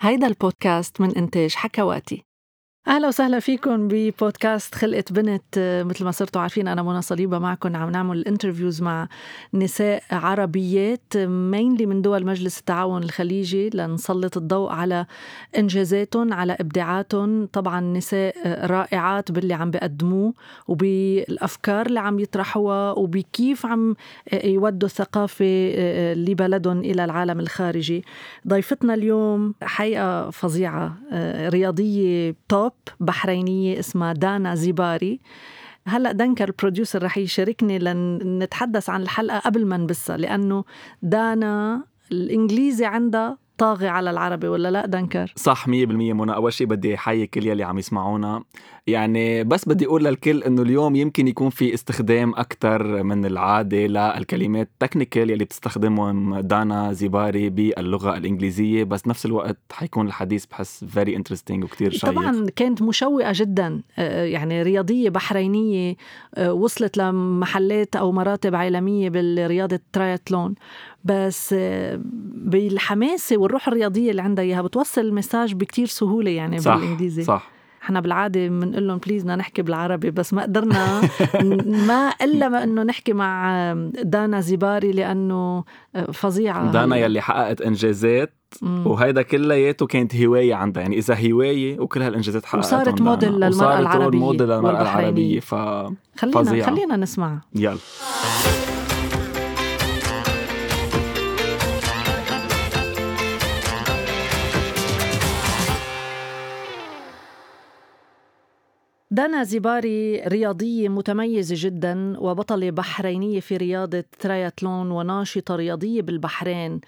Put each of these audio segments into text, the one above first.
هيدا البودكاست من إنتاج حكواتي. أهلا وسهلا فيكم ببودكاست خلقت بنت. مثل ما صرتوا عارفين أنا منى صليبة. معكم عم نعمل interviews مع نساء عربيات mainly من دول مجلس التعاون الخليجي لنسلط الضوء على إنجازاتهم على إبداعاتهم. طبعا نساء رائعات باللي عم بيقدموه وبالأفكار اللي عم يطرحوها وبكيف عم يودوا الثقافة لبلدهم إلى العالم الخارجي. ضيفتنا اليوم حقيقة فظيعة رياضية top بحرينية اسمها دانا زيباري. هلأ دنكر ال producer رح يشاركني لنتحدث عن الحلقة قبل ما نبثها لأنه دانا الإنجليزي عندها طاغي على العربي ولا لا دنكر؟ صح 100% منى. أول شيء بدي أحيي كل يلي عم يسمعونا. يعني بس بدي أقول للكل إنه اليوم يمكن يكون في استخدام أكثر من العادة للكلمات technical يلي بتستخدمهم دانا زيباري باللغة الإنجليزية. بس نفس الوقت حيكون الحديث بحس very interesting وكتير شيق. طبعا كانت مشوقة جدا يعني رياضية بحرينية وصلت لمحلات أو مراتب عالمية بالرياضة ترايتلون. بس بالحماسة والروح الرياضية اللي عندها إياها بتوصل ال message بكتير سهولة يعني صح بالإنجليزي. صح. إحنا بالعادة بنقول لهم please بدنا نحكي بالعربي بس ما قدرنا. ما إلا ما إنه نحكي مع دانا زيباري لأنه فظيعة. دانا يلي حققت إنجازات وهيدا كلياته كانت هواية عندها. يعني إذا هواية وكل هالإنجازات حققتها وصارت موديل للمرأة العربية موديل للمرأة العربية. ف خلينا. خلينا نسمع يلا. دانا زيباري رياضية متميزة جدا وبطلة بحرينية في رياضة تراياتلون وناشطة رياضية بالبحرين.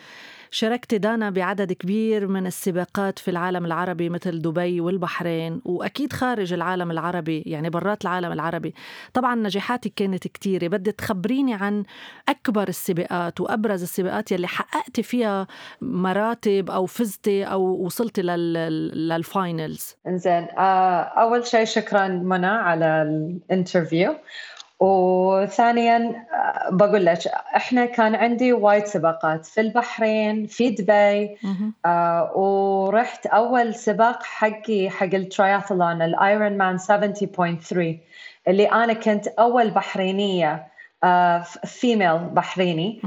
شاركت دانا بعدد كبير من السباقات في العالم العربي مثل دبي والبحرين وأكيد خارج العالم العربي يعني برات العالم العربي. طبعا نجاحاتك كانت كتيرة. بدي تخبريني عن أكبر السباقات وأبرز السباقات يلي حققتي فيها مراتب أو فزتي أو وصلتي لل... لل finals إنزين آه، أول شيء شكرا منى على ال interview. وثانيا بقول لك إحنا كان عندي وايد سباقات في البحرين في دبي. آه ورحت أول سباق حقي حق ال triathlon ال Ironman 70.3 اللي أنا كنت أول بحرينية آه female بحريني.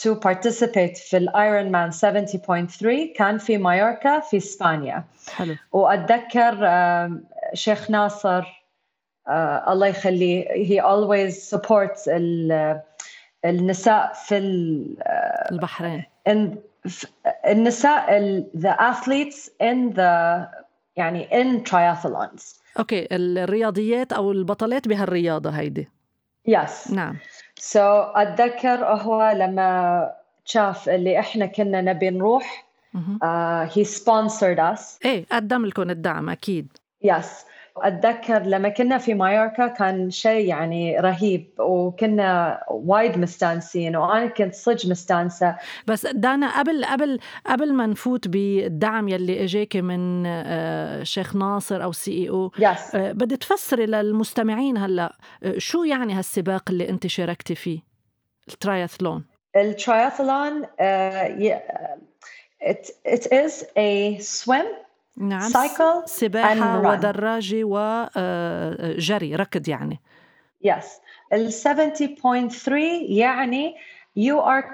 to participate في ال Ironman 70.3 كان في مايوركا في إسبانيا. حلو. وأتذكر آه شيخ ناصر الله يخليه. He always supports ال- النساء في ال- البحرين. in النساء ال- the athletes in the يعني in triathlons. أوكي الرياضيات أو البطلات بهالرياضة هيدي. Yes. نعم. So أتذكر هو لما شاف اللي إحنا كنا نبي نروح مهم. uh, he sponsored us. إيه قدم لكم الدعم أكيد. Yes. اتذكر لما كنا في مايوركا كان شيء يعني رهيب وكنا وايد مستانسين وأنا كنت صدق مستانسة. بس دانا قبل قبل قبل ما نفوت بالدعم يلي إجاكي من آه، شيخ ناصر أو CEO yes بدي تفسري للمستمعين هلأ آه، شو يعني هالسباق اللي أنت شاركتي فيه؟ التراياثلون. التراياثلون uh, yeah, it, it is a swim نعم cycle سباحة and run. ودراجة وجري ركض يعني Yes. ال 70.3 يعني you are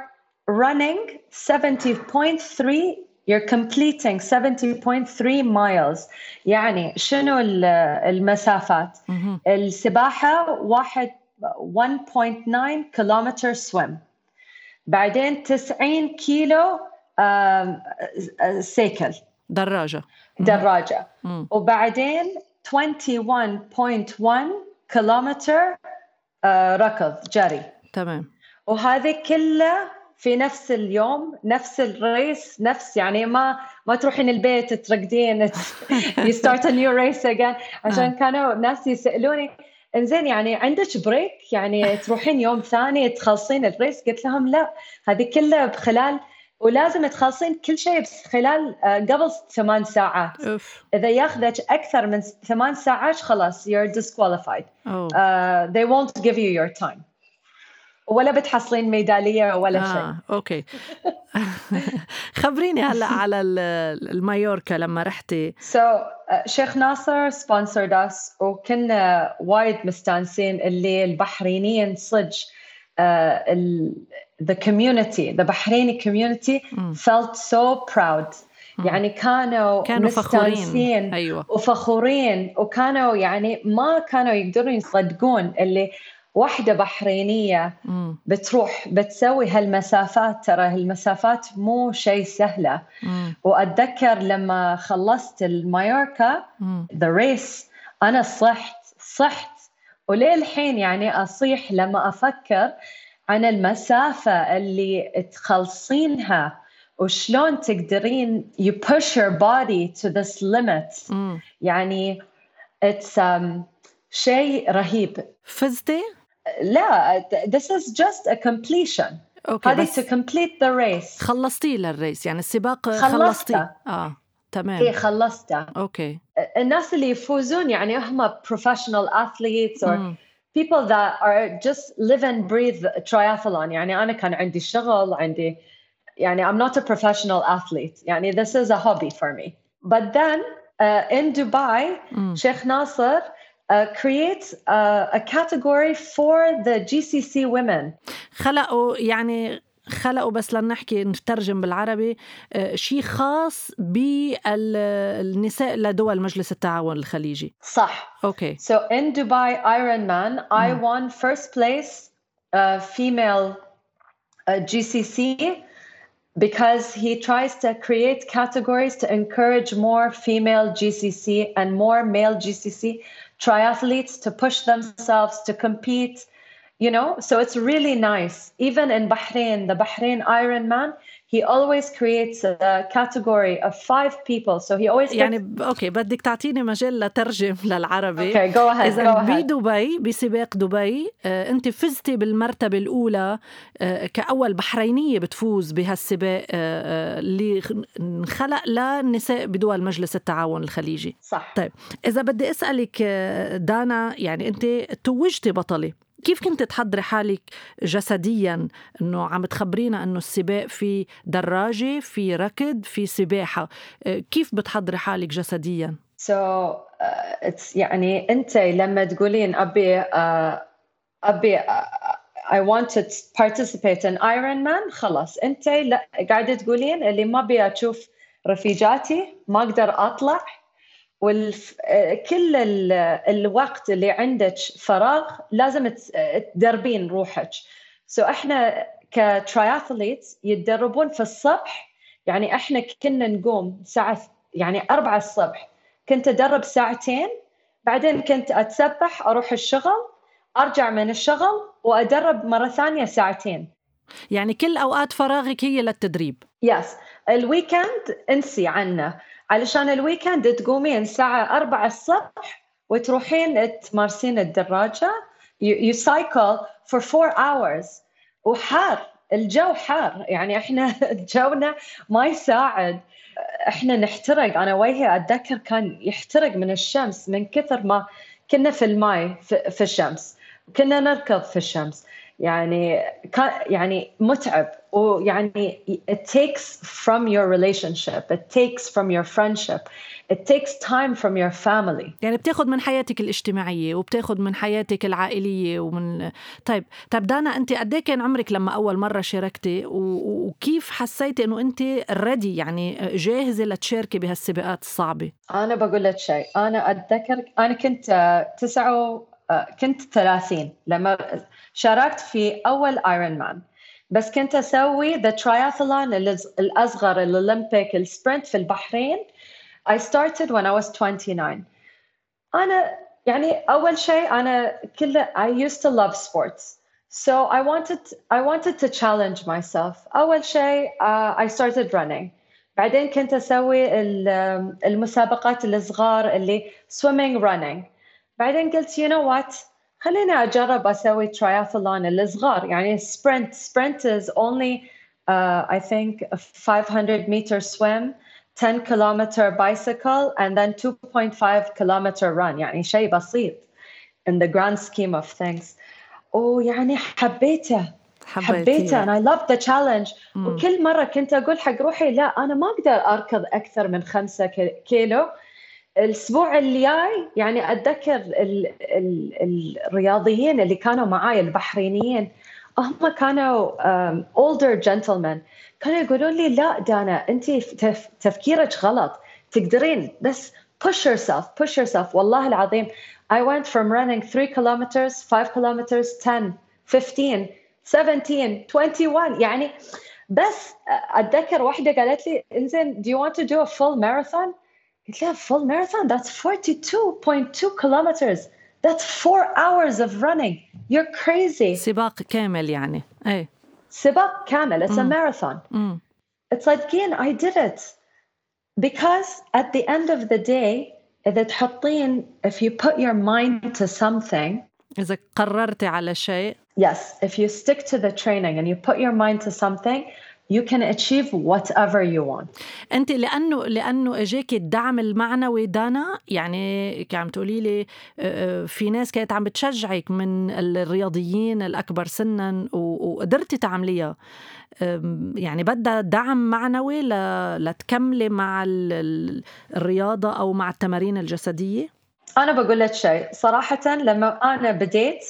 running 70.3 you're completing 70.3 miles يعني شنو ال- المسافات. السباحة واحد 1.9 كيلومتر swim بعدين 90 كيلو آم، سيكل دراجة دراجة. مم. وبعدين 21.1 كيلومتر آه، ركض جري. تمام. وهذه كلها في نفس اليوم نفس الريس نفس يعني ما ما تروحين البيت ترقدين start a new race again. عشان كانوا ناس يسألوني إنزين يعني عندك break يعني تروحين يوم ثاني تخلصين ال race؟ قلت لهم لا. هذه كلها بخلال ولازم تخلصين كل شيء خلال آه، قبل ثمان ساعات off. إذا ياخذك أكثر من ثمان ساعات خلاص you're disqualified. oh. uh, they won't give you your time. ولا بتحصلين ميدالية ولا آه، شيء okay. خبريني هلا على المايوركا لما رحتي. so so, uh, شيخ ناصر sponsored us وكنا وايد مستانسين اللي البحرينيين صدق uh, the community the Bahraini community mm. felt so proud mm. يعني كانوا كانوا فخورين أيوة. وفخورين وكانوا يعني ما كانوا يقدرون يصدقون اللي واحدة بحرينية مم. بتروح بتسوي هالمسافات ترى هالمسافات مو شيء سهلة مم. وأتذكر لما خلصت المايوركا the race أنا صحت صحت وللحين يعني أصيح لما أفكر عن المسافة اللي تخلصينها وشلون تقدرين you push your body to this limit. مم. يعني it's um, شيء رهيب. فزتي؟ لا this is just a completion. okay هذه to complete the race. خلصتيه لل race يعني السباق خلصته. آه تمام. إيه خلصته. أوكي. الناس اللي يفوزون يعني هم professional athletes or mm. people that are just live and breathe triathlon يعني انا كان عندي شغل عندي يعني I'm not a professional athlete يعني this is a hobby for me but then uh, in Dubai mm. Sheikh Nasser uh, create uh, a category for the GCC women. خلقوا يعني خلقوا بس لنحكي نترجم بالعربي شيء خاص بالنساء لدول مجلس التعاون الخليجي صح أوكي so in Dubai Ironman I won first place uh, female uh, GCC because he tries to create categories to encourage more female GCC and more male GCC triathletes to push themselves to compete you know? So it's really nice. Even in bahrain the bahrain ironman he always creates a category of five people. So he always يعني أوكي بدك تعطيني مجال لترجم للعربي. Okay go ahead إذا بدبي بسباق دبي آه أنت فزتي بالمرتبة الأولى آه كأول بحرينية بتفوز بهالسباق آه اللي انخلق للنساء بدول مجلس التعاون الخليجي. صح. طيب إذا بدي أسألك دانا يعني أنت توجتي بطلة. كيف كنت تحضري حالك جسديا؟ إنه عم تخبرينا إنه السباق في دراجة في ركض في سباحة. آه، كيف بتحضري حالك جسديا؟ So uh, يعني أنت لما تقولين أبي uh, أبي uh, I want to participate in Ironman خلاص. أنت قاعدة تقولين اللي ما ابي أشوف رفيجاتي ما أقدر أطلع. وكل الوقت اللي عندك فراغ لازم تدربين روحك. سو so إحنا كتراياثليتس يتدربون في الصبح يعني إحنا كنا نقوم ساعة يعني أربعة الصبح. كنت أدرب ساعتين بعدين كنت أتسبح أروح الشغل أرجع من الشغل وأدرب مرة ثانية ساعتين. يعني كل أوقات فراغك هي للتدريب. yes yes. ال weekend انسي عنه. علشان ال weekend تقومين الساعة أربعة الصبح وتروحين تمارسين الدراجة. You cycle for four hours. وحار الجو حار. يعني إحنا جونا ما يساعد. إحنا نحترق. أنا وجهي أتذكر كان يحترق من الشمس من كثر ما كنا في الماي في الشمس. كنا نركض في الشمس. يعني كان يعني متعب. ويعني it takes from your relationship it takes from your friendship it takes time from your family يعني بتاخذ من حياتك الاجتماعية وبتاخذ من حياتك العائلية ومن طيب طيب دانا أنت قد إيه كان عمرك لما أول مرة شاركتي وكيف حسيتي إنه أنت ريدي يعني جاهزة لتشاركي بهالسباقات الصعبة؟ أنا بقول لك شيء أنا أتذكر أنا كنت تسعة كنت 30 لما شاركت في أول Ironman بس كنت أسوي the triathlon الأصغر ال Olympic ال sprint في البحرين. I started when I was 29 أنا يعني أول شيء أنا كل I used to love sports. So I wanted I wanted to challenge myself. أول شيء uh, I started running. بعدين كنت أسوي المسابقات الصغار اللي swimming running. بعدين قلت you know what خليني أجرب أسوي تراياثلون الصغار يعني is only uh, I think a 500 meter swim 10 kilometer bicycle and then 2.5 kilometer run يعني شيء بسيط in the grand scheme of things ويعني حبيته حبيته and I loved the challenge وكل مرة كنت أقول حق روحي لا أنا ما أقدر أركض أكثر من خمسة كيلو الأسبوع الجاي يعني أتذكر ال ال الرياضيين اللي كانوا معاي البحرينيين هم كانوا older gentlemen. كانوا يقولون لي لا دانا أنت تفكيرك غلط. تقدرين بس push yourself push yourself. والله العظيم I went from running 3 kilometers 5 kilometers 10 15 17 21 يعني بس أتذكر واحدة قالت لي إنزين do you want to do a full marathon? قلت لها full marathon that's 42.2 kilometers that's 4 hours of running you're crazy سباق كامل يعني ايه سباق كامل it's a marathon mm. it's like again I did it because at the end of the day إذا تحطين if you put your mind to something إذا قررتي على شيء Yes, if you stick to the training and you put your mind to something, you can achieve whatever you want. أنت لأنه لأنه اجاك الدعم المعنوي دانا يعني عم تقولي لي في ناس كانت عم بتشجعك من الرياضيين الأكبر سنا وقدرتي تعمليها. يعني بدها دعم معنوي لتكملي مع الرياضة أو مع التمارين الجسدية؟ أنا بقول لك شيء. صراحة لما أنا بديت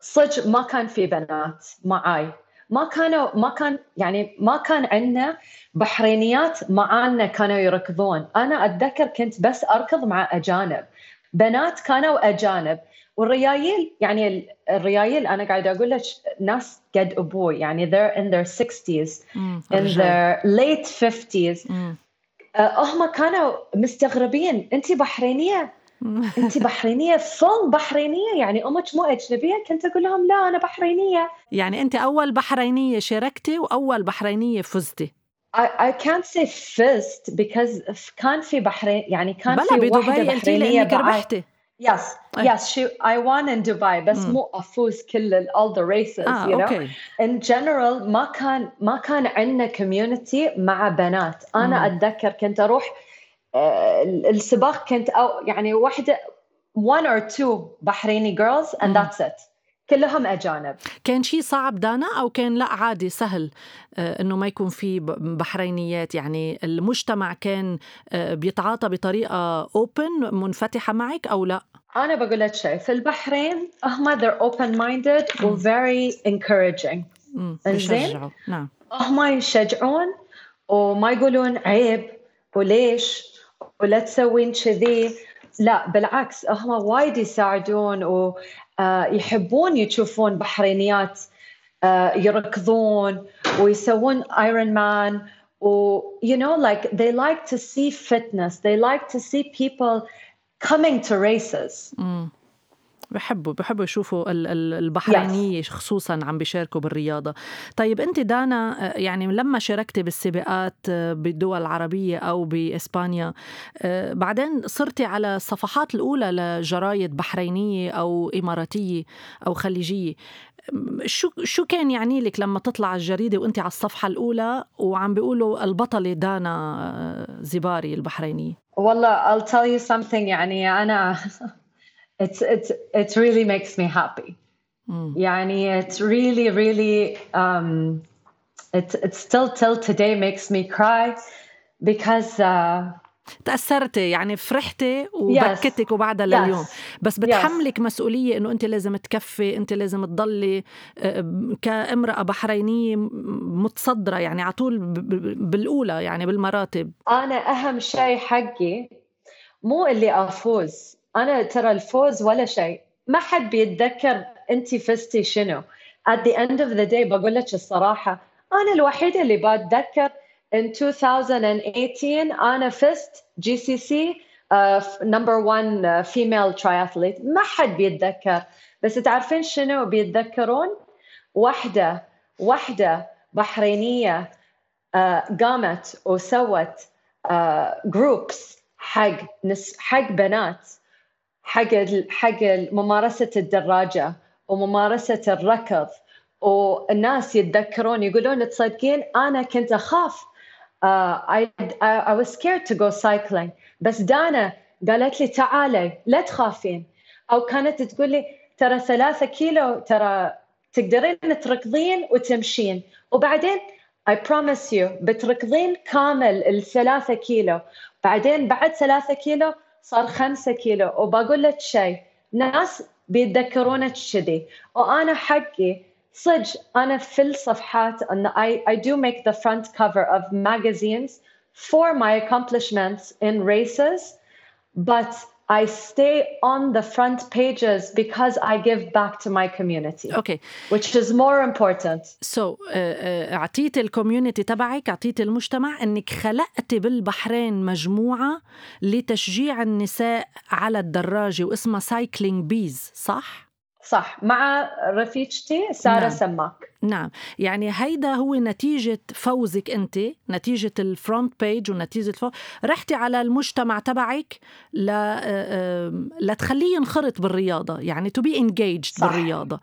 صدق ما كان في بنات معاي. ما كانوا ما كان يعني ما كان عندنا بحرينيات معانا كانوا يركضون. أنا أتذكر كنت بس أركض مع أجانب. بنات كانوا أجانب. والريايل يعني الريايل أنا قاعدة أقول لك ناس قد أبوي. يعني they're in their 60s in their late 50s أه، هم كانوا مستغربين. انت بحرينية؟ انت بحرينية فل بحرينية؟ يعني أمك مو اجنبية؟ كنت أقول لهم لا أنا بحرينية. يعني أنت أول بحرينية شاركتي وأول بحرينية فزتي؟ I, I can't say فزت because كان في بحرين يعني كان بلا في واحدة بحرينية انك ربحتي. Yes, yes, she I won in Dubai. بس مو أفوز كل all the races ah, you know. Okay. In general ما كان ما كان عندنا community مع بنات، أنا أتذكر كنت أروح السباق كنت أو يعني واحدة one or two بحريني girls and that's it. كلهم أجانب. كان شيء صعب دانا أو كان لا عادي سهل إنه ما يكون في بحرينيات؟ يعني المجتمع كان بيتعاطى بطريقة اوبن منفتحة معك أو لا؟ أنا بقول لك شيء في البحرين هم they're open minded و very encouraging. زين نعم. هم يشجعون وما يقولون عيب وليش؟ ولا تسوين كذي. لا بالعكس هم وايد يساعدون ويحبون يشوفون بحرينيات يركضون ويسوون ايرون مان و you know like they like to see fitness. They like to see people coming to races. mm. بحبوا بحبوا يشوفوا البحرينية yes. خصوصا عم بيشاركوا بالرياضة. طيب أنت دانا يعني لما شاركتي بالسباقات بالدول العربية أو بإسبانيا بعدين صرتي على الصفحات الأولى لجرايد بحرينية أو إماراتية أو خليجية. شو شو كان يعني لك لما تطلع الجريدة وأنت على الصفحة الأولى وعم بيقولوا البطلة دانا زباري البحرينية؟ والله I'll tell you something يعني أنا it's it's it really makes me happy mm. يعني it really really um it it still till today makes me cry because uh, تأثرتي يعني فرحتي وبكتك وبعدها. لليوم بس بتحملك. مسؤولية إنه أنت لازم تكفي أنت لازم تضلي كامرأة بحرينية متصدرة يعني على طول بالأولى يعني بالمراتب أنا أهم شيء حقي مو اللي أفوز أنا ترى الفوز ولا شيء. ما حد بيتذكر انت فزتي شنو. At the end of the day بقول لك الصراحة أنا الوحيدة اللي بتذكر in 2018 أنا فزت GCC number 1 female triathlete ما حد بيتذكر. بس تعرفين شنو بيتذكرون؟ واحدة واحدة بحرينية uh, قامت وسوت groups uh, حق نس حق بنات. حق حق ممارسة الدراجة وممارسة الركض والناس يتذكرون يقولون تصدقين أنا كنت أخاف uh, I, I, I was scared to go cycling. بس دانا قالت لي تعالي لا تخافين. أو كانت تقول لي ترى ثلاثة كيلو ترى تقدرين تركضين وتمشين. وبعدين I promise you بتركضين كامل الثلاثة كيلو. بعدين بعد ثلاثة كيلو صار خمسة كيلو وبقول لك شيء ناس بيتذكرونك كذي وانا حقي صدق انا في الصفحات ان I, I do make the front cover of magazines for my accomplishments in races but I stay on the front pages because I give back to my community. Okay. Which is more important. So, اعطيتي ال community تبعك اعطيتي المجتمع إنك خلقتي بالبحرين مجموعة لتشجيع النساء على الدراجة واسمها Cycling Bees صح؟ صح مع رفيقتي سارة نعم. سماك. نعم. يعني هيدا هو نتيجة فوزك أنت نتيجة ال front page ونتيجة الفوز رحتي على المجتمع تبعك ل... لتخليه ينخرط بالرياضة. يعني to be engaged بالرياضة.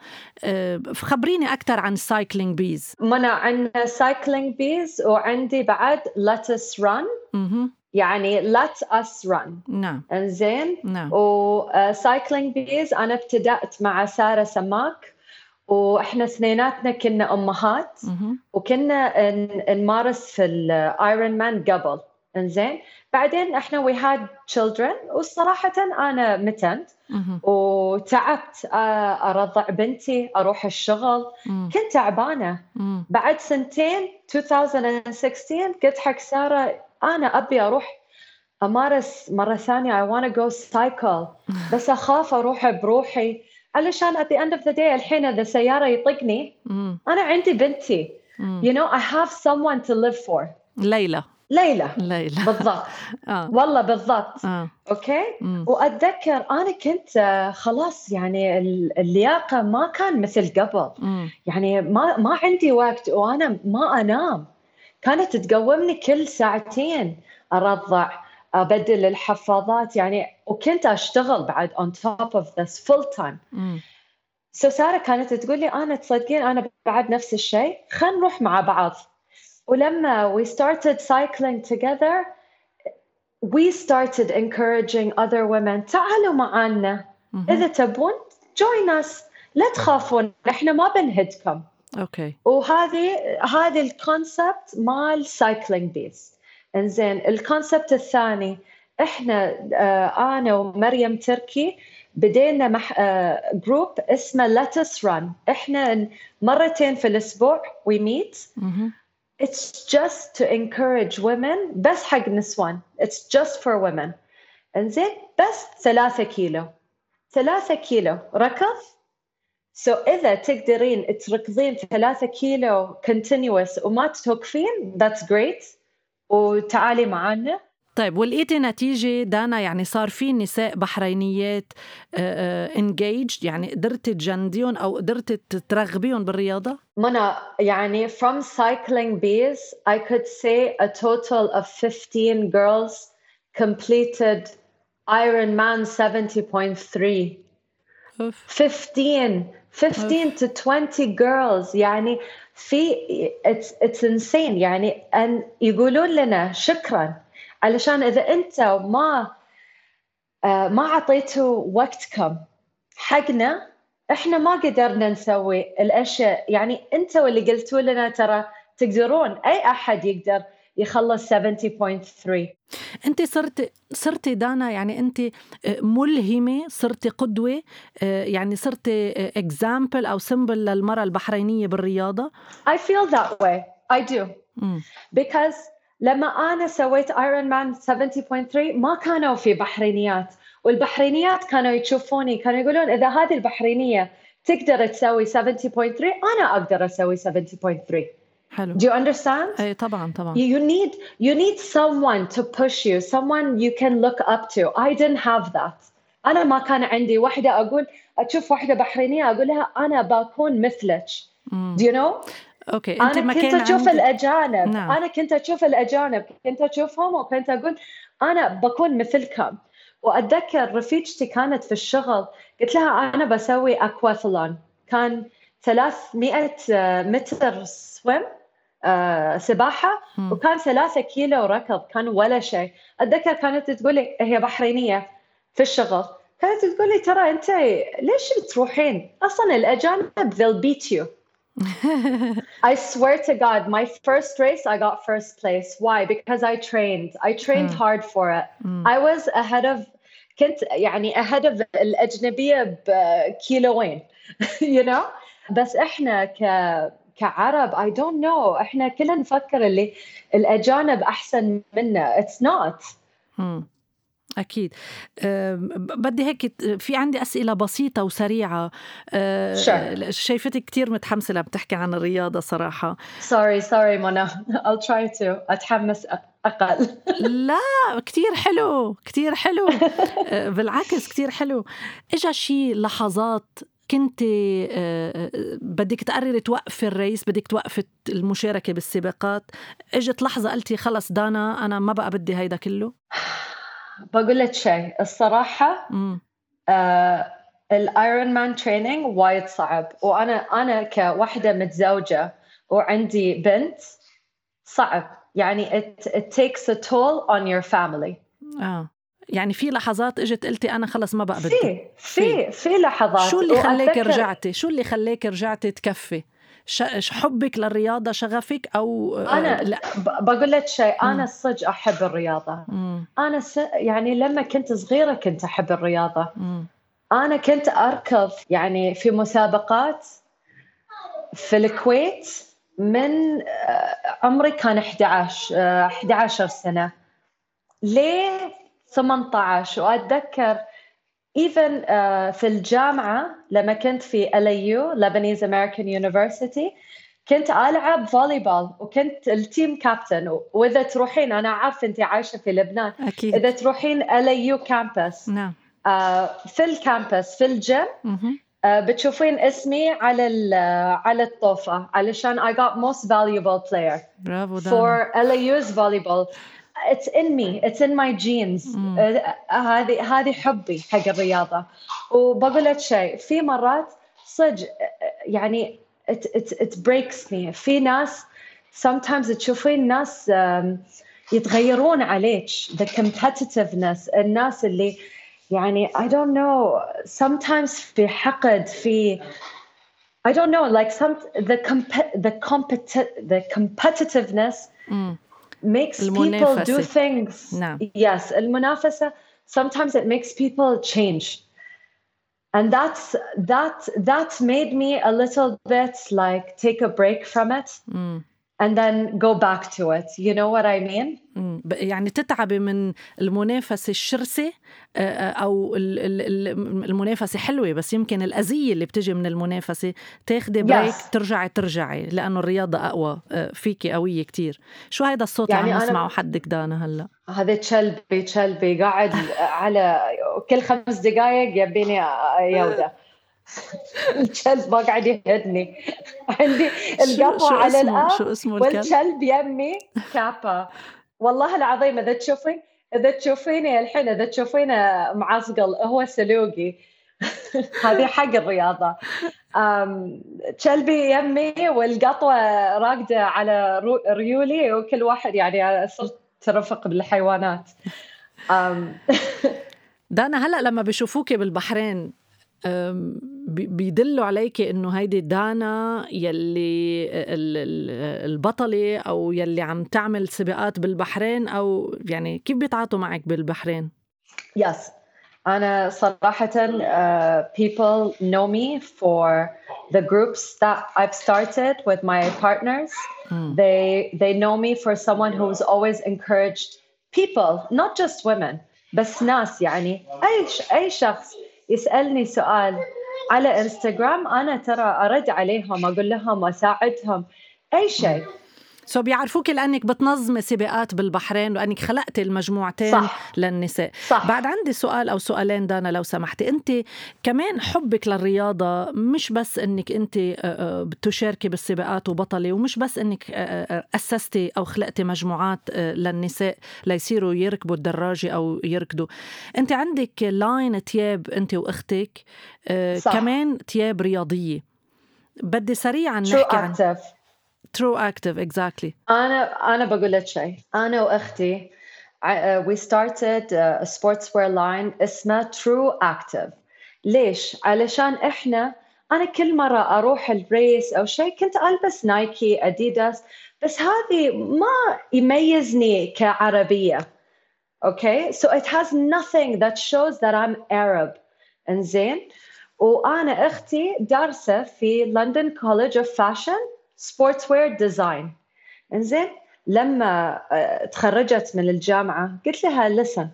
خبريني أكثر عن Cycling Bees منا عندنا Cycling Bees وعندي بعد Let's Run يعني let us run. نعم. إنزين؟ نعم. و Cycling Bees أنا ابتدأت مع سارة سماك وإحنا اثنيناتنا كنا أمهات وكنا نمارس في ال Ironman قبل. إنزين؟ بعدين إحنا we had children وصراحه أنا متنت وتعبت أرضع بنتي أروح الشغل. كنت تعبانة. بعد سنتين 2016 قلت حق سارة أنا أبي أروح أمارس مرة ثانية. I want to go cycle. بس أخاف أروح بروحي علشان at the end of the day الحين إذا سياره يطقني أنا عندي بنتي. you know I have someone to live for. ليلى. ليلى. ليلى. بالضبط. آه. والله بالضبط. آه. أوكي؟ وأتذكر أنا كنت آه، خلاص يعني اللياقة ما كان مثل قبل. يعني ما ما عندي وقت وأنا ما أنام. كانت تقومني كل ساعتين أرضع أبدل الحفاضات يعني وكنت أشتغل بعد on top of this full time. So سارة كانت تقول لي أنا تصدقين أنا بعد نفس الشيء خلينا نروح مع بعض. ولما we started cycling together we started encouraging other women تعالوا معنا إذا تبون join us لا تخافون إحنا ما بنهدكم. أوكي. وهذه هذه ال concept مال Cycling Bees إنزين ال concept الثاني إحنا آه أنا ومريم تركي بدينا مح آه جروب اسمه Let's Run إحنا مرتين في الأسبوع we meet It's just to encourage women بس حق نسوان. It's just for women. إنزين بس ثلاثة كيلو. ثلاثة كيلو. ركض؟ So so إذا تقدرين تركضين ثلاثة كيلو continuous وما توقفين that's great. وتعالي معنا طيب ولقيتي نتيجة دانا يعني صار في نساء بحرينيات انجيجد يعني قدرتي تجنديهم أو قدرتي ترغبيهم بالرياضة؟ منى يعني from cycling bees I could say a total of 15 girls completed Ironman 70.3 15 15 to 20 girls. يعني في it's, it's insane. يعني أن يقولون لنا شكرا. علشان إذا أنت ما آه، ما أعطيتوا وقتكم حقنا إحنا ما قدرنا نسوي الأشياء. يعني أنتوا اللي قلتوا لنا ترى تقدرون. أي أحد يقدر. يخلص 70.3 أنت صرت صرتي دانا يعني أنت آه، ملهمة صرتي قدوة آه، يعني صرتي example أو symbol للمرأة البحرينية بالرياضة؟ I feel that way. I do. because لما أنا سويت Ironman 70.3 ما كانوا في بحرينيات. والبحرينيات كانوا يشوفوني كانوا يقولون إذا هذه البحرينية تقدر تسوي 70.3 أنا أقدر أسوي 70.3 حلو Do you understand? أي طبعا طبعا You need you need someone to push you, someone you can look up to. I didn't have that. أنا ما كان عندي واحدة أقول أشوف واحدة بحرينية أقول لها أنا بكون مثلك. Do you know? أوكي أنت أنا كنت أشوف عندك... الأجانب نعم. أنا كنت أشوف الأجانب كنت أشوفهم وكنت أقول أنا بكون مثلكم وأتذكر رفيقتي كانت في الشغل قلت لها أنا بسوي أكواثلون كان 300 متر سويم آه سباحة م. وكان ثلاثة كيلو ركض كان ولا شيء أتذكر كانت تقولي هي بحرينية في الشغل كانت تقول لي ترى أنت ليش بتروحين؟ أصلا الأجانب they'll beat you. I swear to God, my first race, I got first place. Why? Because I trained. I trained mm. hard for it. Mm. I was ahead of كنت يعني ahead of الأجنبية بكيلوين you know بس إحنا ك كعرب I don't know. إحنا كلنا نفكر اللي الأجانب أحسن منا. It's not. أكيد. أه بدي هيك في عندي أسئلة بسيطة وسريعة. أه sure. شايفتك كتير متحمسة لما بتحكي عن الرياضة صراحة. Sorry sorry منى I'll try to أتحمس أقل. لا كتير حلو كتير حلو. أه بالعكس كتير حلو. إجا شي لحظات كنت بدك تقرري توقفي ال race بدك توقفي المشاركة بالسباقات. إجت لحظة قلتي خلص دانا أنا ما بقى بدي هيدا كله؟ بقول لك شيء الصراحة آه ال Ironman training وايد صعب. وأنا أنا كوحدة متزوجة وعندي بنت صعب. يعني it, it takes a toll on your family. آه. يعني في لحظات إجت قلتي أنا خلص ما بقى بدي. في في. في لحظات. شو اللي خليك رجعتي؟ شو اللي خليك رجعتي تكفي؟ حبك للرياضة شغفك أو آه، أنا لا. بقول لك شيء أنا الصج أحب الرياضة. مم. أنا س... يعني لما كنت صغيرة كنت أحب الرياضة. مم. أنا كنت أركض يعني في مسابقات في الكويت من آه، عمري كان 11 11 آه، سنة. ليه؟ 18 وأتذكر even uh, في الجامعة لما كنت في LAU Lebanese American University كنت ألعب volleyball وكنت ال team captain وإذا تروحين أنا عارفة أنت عايشة في لبنان. أكيد. إذا تروحين LAU campus نعم. uh, في ال campus في ال gym uh, بتشوفين اسمي على على الطوفة علشان I got most valuable player برافو for LAU's volleyball. it's in me it's in my genes هذه هذه حبي حق الرياضه وبقول لك شيء في مرات صدق يعني it, it, it breaks me في ناس sometimes تشوفين ناس يتغيرون عليك the competitiveness الناس اللي يعني I don't know sometimes في حقد في I don't know like some the comp- the competi- the competitiveness mm makes people do things نعم. yes المنافسة sometimes it makes people change and that's that that made me a little bit like take a break from it mm. And then go back to it. You know what I mean? يعني تتعبي من المنافسة الشرسة أو المنافسة حلوة بس يمكن الأذية اللي بتجي من المنافسة تاخدي بريك yes. ترجعي ترجعي لأنه الرياضة أقوى فيكي قوية كتير. شو هيدا الصوت يعني عم نسمعه حدك دانا هلأ؟ هذا تشلبي تشلبي قاعد على كل خمس دقائق يبيني يودة الكلب ما قاعد يهدني. عندي القطوة على الأرض شو اسمه الكلب؟ والكلب يمي كابا والله العظيم إذا تشوفين إذا تشوفيني الحين إذا تشوفينه معصقل هو سلوقي. هذه حق الرياضة. كلبي يمي والقطوة راقدة على ريولي وكل واحد يعني صرت ترفق بالحيوانات. دانا هلا لما بيشوفوكي بالبحرين بيدلوا عليك انه هيدي دانا يلي البطله أو يلي عم تعمل سباقات بالبحرين أو يعني كيف بيتعاطوا معك بالبحرين؟ يس أنا صراحة uh, people know me for the groups that I've started with my partners. Mm. They they know me for someone who's always encouraged people, not just women, بس ناس يعني اي اي شخص يسألني سؤال. على انستغرام أنا ترى أرد عليهم أقول لهم اساعدهم أي شيء؟ سو بيعرفوك لأنك بتنظمي سباقات بالبحرين وأنك خلقتي المجموعتين صح. للنساء صح. بعد عندي سؤال أو سؤالين دانا لو سمحتي أنت كمان حبك للرياضة مش بس إنك أنت بتشاركي بالسباقات وبطلة ومش بس إنك أسستي أو خلقتي مجموعات للنساء ليصيروا يركبوا الدراجة أو يركضوا أنت عندك line تياب أنت وأختك صح. كمان تياب رياضية بدي سريعا نحكي عن True Active exactly أنا أنا بقول لك شيء. أنا وأختي started uh, a sportswear line اسمه True Active. ليش؟ علشان إحنا أنا كل مرة أروح ال race أو شيء كنت ألبس Nike Adidas بس هذه ما يميزني كعربية. أوكي so it has nothing that shows that I'm Arab. إنزين؟ وأنا أختي دارسة في London College of Fashion sportswear design انزين لما آه، تخرجت من الجامعة قلت لها لسن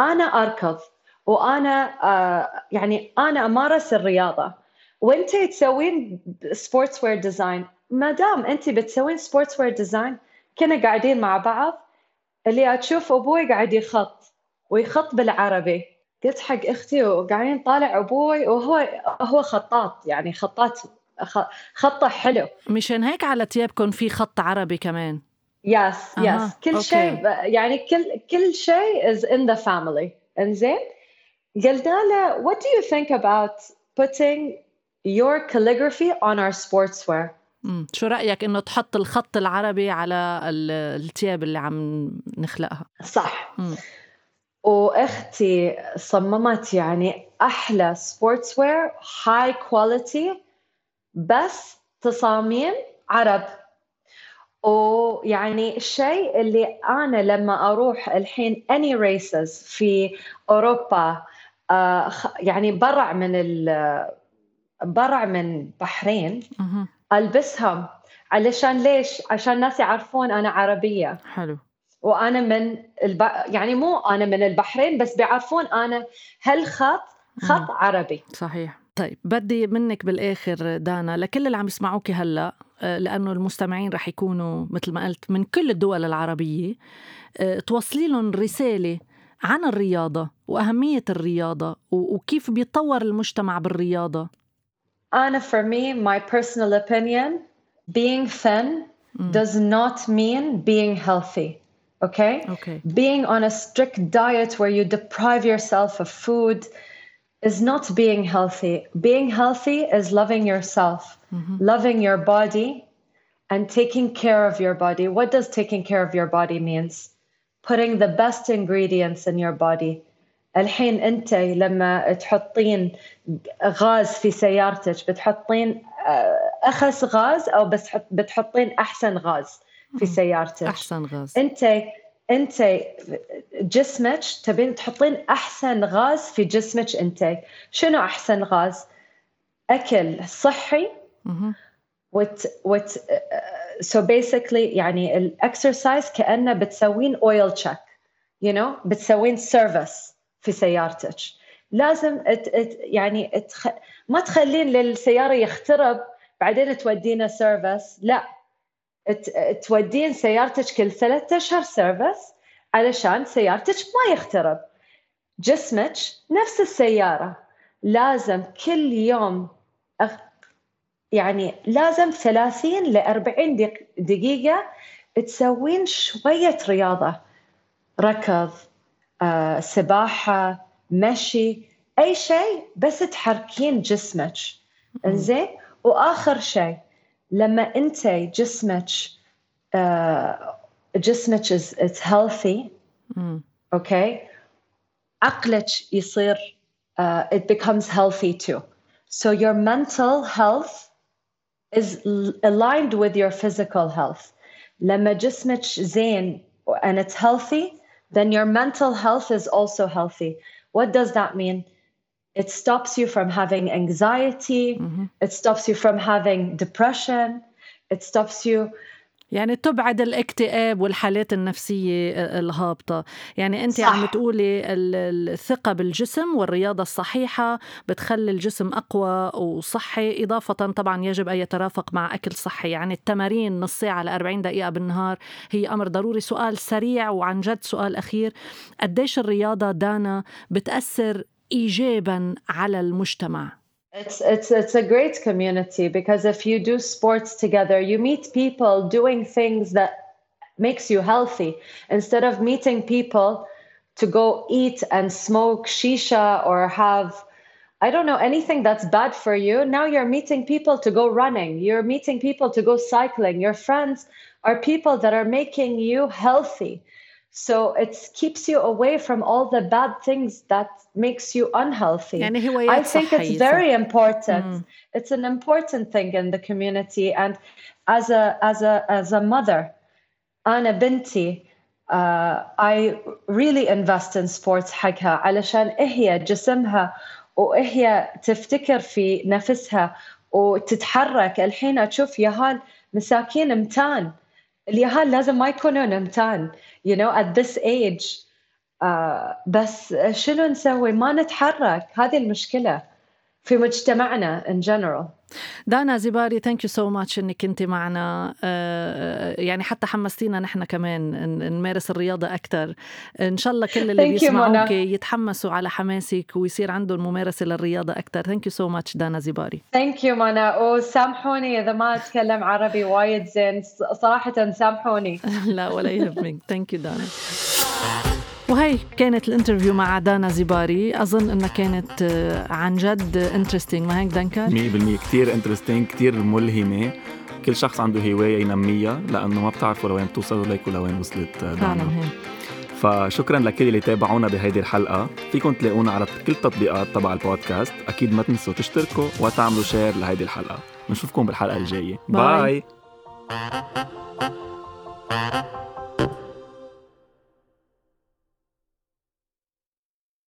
أنا أركض وأنا آه، يعني أنا أمارس الرياضة. وأنت تسوين sportswear design ما دام أنت بتسوين sportswear design كنا قاعدين مع بعض. اللي تشوف أبوي قاعد يخط ويخط بالعربي. قلت حق أختي وقاعدين طالع أبوي وهو هو خطاط يعني خطاط خطة حلو. مشان هيك على ثيابكم في خط عربي كمان؟ يس يس كل شيء يعني كل كل شيء is in the family. إنزين؟ قلنا له what do you think about putting your calligraphy on our sportswear? شو رأيك إنه تحط الخط العربي على الثياب اللي عم نخلقها؟ صح. مم. وأختي صممت يعني أحلى sportswear high quality بس تصاميم عرب. ويعني الشيء اللي أنا لما أروح الحين any races في أوروبا آه يعني برع من برع من بحرين ألبسهم. علشان ليش؟ عشان الناس يعرفون أنا عربية. حلو. وأنا من الب... يعني مو أنا من البحرين بس بيعرفون أنا هالخط خط عربي. صحيح. طيب بدي منك بالآخر دانا لكل اللي عم يسمعوك هلأ آه، لأنه المستمعين رح يكونوا مثل ما قلت من كل الدول العربية آه، توصلي لهم رسالة عن الرياضة وأهمية الرياضة وكيف بيتطور المجتمع بالرياضة. أنا for me my personal opinion being thin does not mean being healthy okay? Okay. Being on a strict diet where you deprive yourself of food is not being healthy being healthy is loving yourself mm-hmm. loving your body and taking care of your body what does taking care of your body means putting the best ingredients in your body الحين انت لما تحطين غاز في سيارتك بتحطين آه، اخس غاز او بس بتحطين احسن غاز في سيارتك احسن غاز انت انت جسمك تبين تحطين أحسن غاز في جسمك انت شنو أحسن غاز؟ أكل صحي و what و what so basically يعني ال exercise كأنه بتسوين oil check you know بتسوين service في سيارتك. لازم at at يعني اتخ... ما تخلين للسيارة يخترب بعدين تودينا service لا. ت... تودين سيارتك كل ثلاثة أشهر service علشان سيارتك ما يخترب. جسمك نفس السيارة. لازم كل يوم أخ... يعني لازم 30 ل 40 دقيقة تسوين شوية رياضة. ركض آه، سباحة مشي أي شيء بس تحركين جسمك. إنزين؟ وآخر شيء لما انت جسمك uh, جسمك is, is healthy اوكي okay, عقلك يصير uh, it becomes healthy too so your mental health is aligned with your physical health لما جسمك زين and it's healthy then your mental health is also healthy. What does that mean? It stops you from having anxiety, mm-hmm. it stops you from having depression, it stops you يعني تبعد الاكتئاب والحالات النفسية الهابطة. يعني أنت صح. عم تقولي الثقة بالجسم والرياضة الصحيحة بتخلي الجسم أقوى وصحي. إضافة طبعا يجب أن يترافق مع أكل صحي. يعني التمارين نص ساعة ل 40 دقيقة بالنهار هي أمر ضروري. سؤال سريع وعن جد سؤال أخير. قديش الرياضة دانا بتأثر إيجابا على المجتمع؟ It's, it's, it's a great community because if you do sports together, you meet people doing things that makes you healthy instead of meeting people to go eat and smoke shisha or have I don't know anything that's bad for you. Now you're meeting people to go running. You're meeting people to go cycling. Your friends are people that are making you healthy So it keeps you away from all the bad things that makes you unhealthy. يعني هوايات I think it's very important. Mm. It's an important thing in the community. And as a as a as a mother, أنا بنتي uh, I really invest in sports حقها علشان هي جسمها وهي تفتكر في نفسها وتتحرك الحين اشوف يهال مساكين متان اليهال لازم ما يكونون متان you know at this age. uh, بس شنو نسوي؟ ما نتحرك. هذه المشكلة. في مجتمعنا in general. دانا زباري thank you so much إنك أنت معنا. يعني حتى حمستينا نحن كمان نمارس الرياضة أكثر إن شاء الله كل اللي بيسمعوك يتحمسوا على حماسك ويصير عندهم ممارسة للرياضة أكثر thank you so much دانا زباري. thank you مانا وسامحوني إذا ما أتكلم عربي وايد زين. صراحة سامحوني. لا ولا يهمك. thank you دانا. وهي كانت ال interview مع دانا زباري. أظن إنها كانت آه، عن جد interesting ما هيك دنكر 100% كثير interesting كثير ملهمة. كل شخص عنده هواية ينميها لأنه ما بتعرفوا لوين بتوصلوا ليك ولوين وصلت دانا. فعلا هيك. فشكرا لكل اللي تابعونا بهيدي الحلقة. فيكم تلاقونا على كل التطبيقات تبع البودكاست. أكيد ما تنسوا تشتركوا وتعملوا share لهيدي الحلقة. بنشوفكم بالحلقة الجاية. bye, bye.